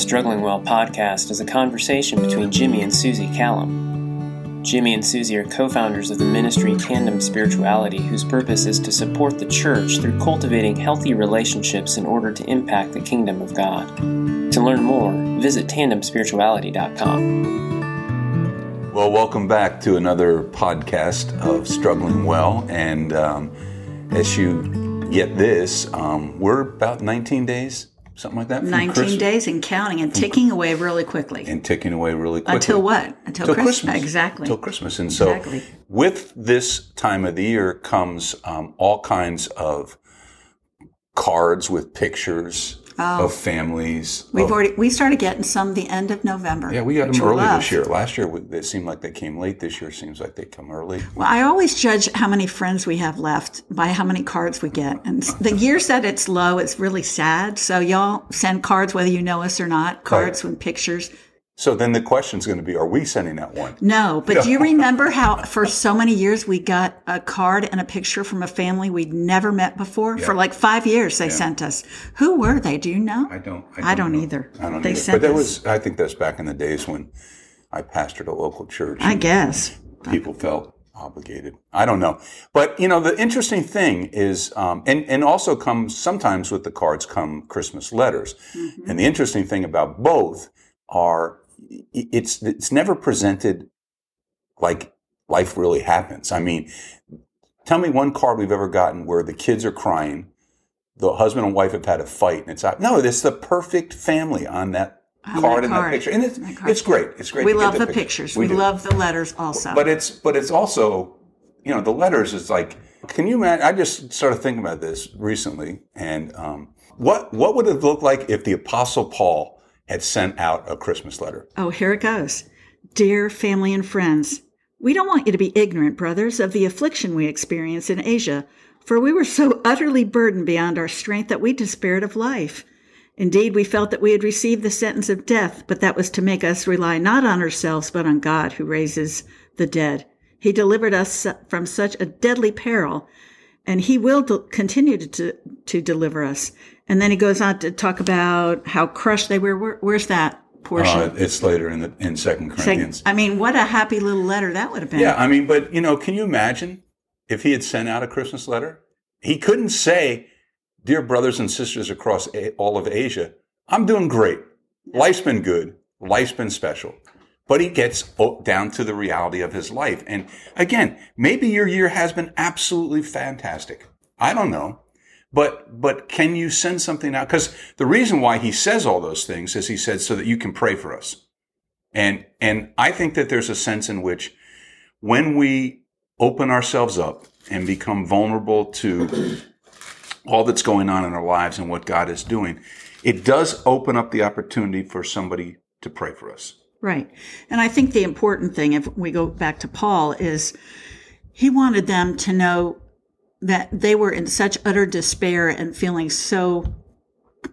Struggling Well podcast is a conversation between Jimmy and Suzi Calhoun. Jimmy and Suzi are co founders of the ministry Tandem Spirituality, whose purpose is to support the church through cultivating healthy relationships in order to impact the kingdom of God. To learn more, visit tandemspirituality.com. Well, welcome back to another podcast of Struggling Well. And um, as you get this, um, we're about 19 days something like that. 19 Christmas. days and counting and ticking away really quickly. And ticking away really quickly. Until what? Until, Until Christmas. Christmas. Exactly. Until Christmas. And so exactly. with this time of the year comes um, all kinds of cards with pictures oh. of families. We've of, already we started getting some the end of November. Yeah, we got them early this year. Last year it seemed like they came late. This year seems like they come early. Well, I always judge how many friends we have left by how many cards we get. And the years that it's low, it's really sad. So y'all send cards whether you know us or not. Cards right. with pictures. So then the question is going to be, are we sending that one? No, but do you remember how for so many years we got a card and a picture from a family we'd never met before? Yeah. For like five years they yeah. sent us. Who were they? Do you know? I don't. I don't, I don't either. I don't they either. Sent but that us. was, I think that's back in the days when I pastored a local church. I guess. People felt obligated. I don't know. But, you know, the interesting thing is, um, and, and also comes sometimes with the cards come Christmas letters. Mm-hmm. And the interesting thing about both are it's it's never presented like life really happens. I mean, tell me one card we've ever gotten where the kids are crying, the husband and wife have had a fight, and it's out. No, it's the perfect family on that on card and that picture, and it's it's great. It's great. We love the, pictures. pictures. We, we love the letters also. But it's but it's also you know the letters is like. Can you imagine? I just started thinking about this recently, and um, what what would it look like if the Apostle Paul had sent out a Christmas letter. Oh, here it goes. Dear family and friends, we don't want you to be ignorant, brothers, of the affliction we experienced in Asia, for we were so utterly burdened beyond our strength that we despaired of life. Indeed, we felt that we had received the sentence of death, but that was to make us rely not on ourselves, but on God who raises the dead. He delivered us from such a deadly peril, and He will continue to, to deliver us. And then he goes on to talk about how crushed they were. Where, where's that portion? Uh, it's later in the in Second Corinthians. I mean, what a happy little letter that would have been. Yeah, I mean, but you know, can you imagine if he had sent out a Christmas letter? He couldn't say, "Dear brothers and sisters across all of Asia, I'm doing great. Life's been good. Life's been special." But he gets down to the reality of his life. And again, maybe your year has been absolutely fantastic. I don't know. But, but can you send something out? Because the reason why he says all those things is he said so that you can pray for us. And, and I think that there's a sense in which when we open ourselves up and become vulnerable to all that's going on in our lives and what God is doing, it does open up the opportunity for somebody to pray for us. Right. And I think the important thing, if we go back to Paul, is he wanted them to know that they were in such utter despair and feeling so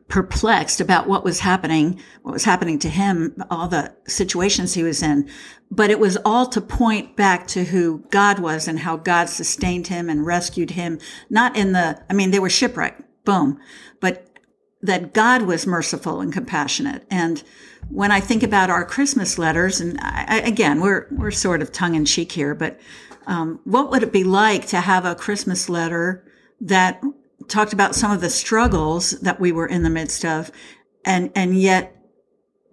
perplexed about what was happening, what was happening to him, all the situations he was in. But it was all to point back to who God was and how God sustained him and rescued him. Not in the, I mean, they were shipwrecked, boom, but that God was merciful and compassionate. And when I think about our Christmas letters, and I, again, we're, we're sort of tongue in cheek here, but um, what would it be like to have a Christmas letter that talked about some of the struggles that we were in the midst of, and and yet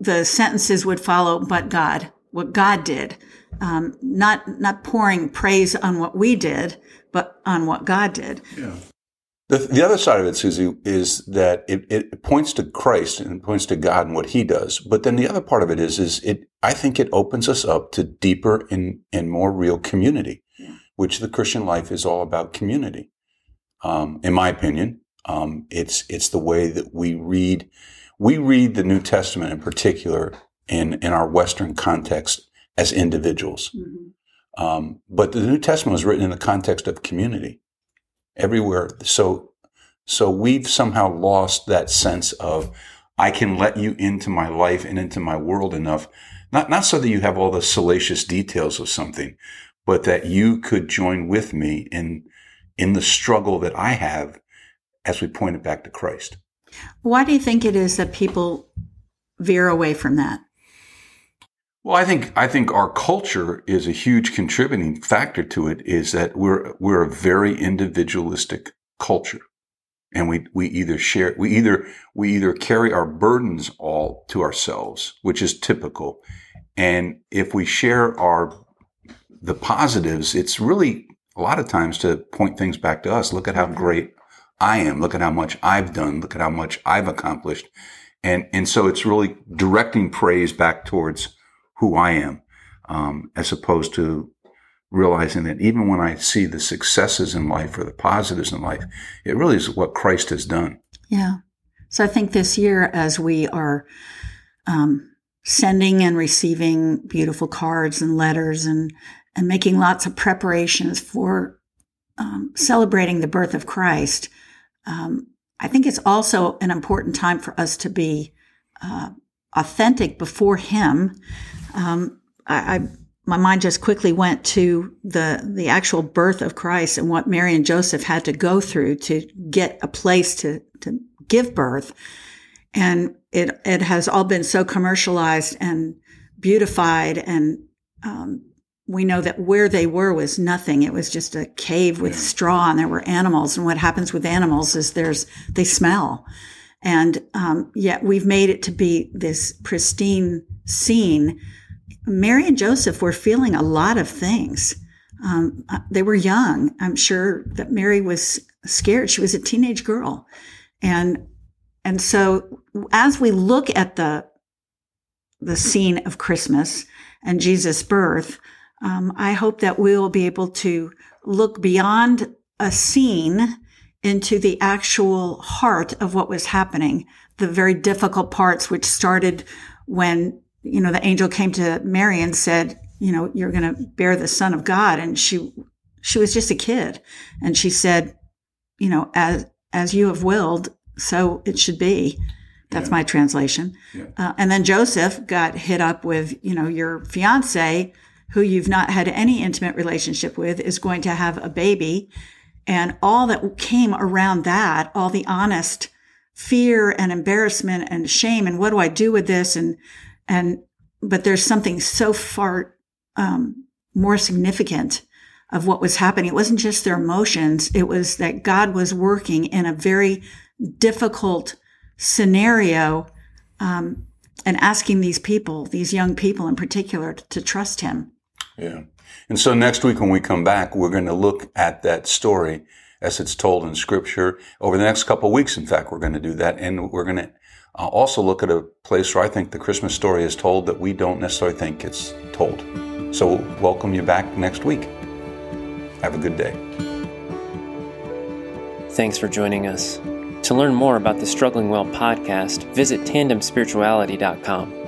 the sentences would follow, but God, what God did, um, not not pouring praise on what we did, but on what God did. Yeah. The, the other side of it, Suzi, is that it, it points to Christ and points to God and what He does. But then the other part of it is, is it. I think it opens us up to deeper and, and more real community which the Christian life is all about community. Um, in my opinion, um, it's it's the way that we read we read the New Testament in particular in in our Western context as individuals. Mm-hmm. Um, but the New Testament was written in the context of community everywhere. So so we've somehow lost that sense of I can let you into my life and into my world enough, not not so that you have all the salacious details of something, but that you could join with me in, in the struggle that I have as we point it back to Christ. Why do you think it is that people veer away from that? Well, I think I think our culture is a huge contributing factor to it. Is that we're we're a very individualistic culture, and we we either share we either we either carry our burdens all to ourselves, which is typical, and if we share our the positives, it's really a lot of times to point things back to us. Look at how great I am. Look at how much I've done. Look at how much I've accomplished. And, and so it's really directing praise back towards who I am, um, as opposed to realizing that even when I see the successes in life or the positives in life, it really is what Christ has done. Yeah. So I think this year, as we are um, sending and receiving beautiful cards and letters and and making lots of preparations for um, celebrating the birth of Christ, um, I think it's also an important time for us to be uh, authentic before Him. Um, I, I, my mind just quickly went to the the actual birth of Christ and what Mary and Joseph had to go through to get a place to to give birth, and it it has all been so commercialized and beautified and um, we know that where they were was nothing. It was just a cave with straw and there were animals. And what happens with animals is there's, they smell. And, um, yet we've made it to be this pristine scene. Mary and Joseph were feeling a lot of things. Um, uh, they were young. I'm sure that Mary was scared. She was a teenage girl. And, and so as we look at the, the scene of Christmas and Jesus' birth, um, I hope that we'll be able to look beyond a scene into the actual heart of what was happening, the very difficult parts, which started when, you know, the angel came to Mary and said, you know, you're going to bear the son of God. And she, she was just a kid. And she said, you know, as, as you have willed, so it should be. That's yeah. my translation. Yeah. Uh, and then Joseph got hit up with, you know, your fiance who you've not had any intimate relationship with is going to have a baby. And all that came around that, all the honest fear and embarrassment and shame and what do I do with this? And, and, but there's something so far, um, more significant of what was happening. It wasn't just their emotions. It was that God was working in a very difficult scenario, um, and asking these people, these young people in particular, to trust him. Yeah. And so next week when we come back, we're going to look at that story as it's told in scripture. Over the next couple weeks, in fact, we're going to do that. And we're going to uh, also look at a place where I think the Christmas story is told that we don't necessarily think it's told. So welcome you back next week. Have a good day. Thanks for joining us. To learn more about the Struggling Well podcast, visit tandemspirituality.com.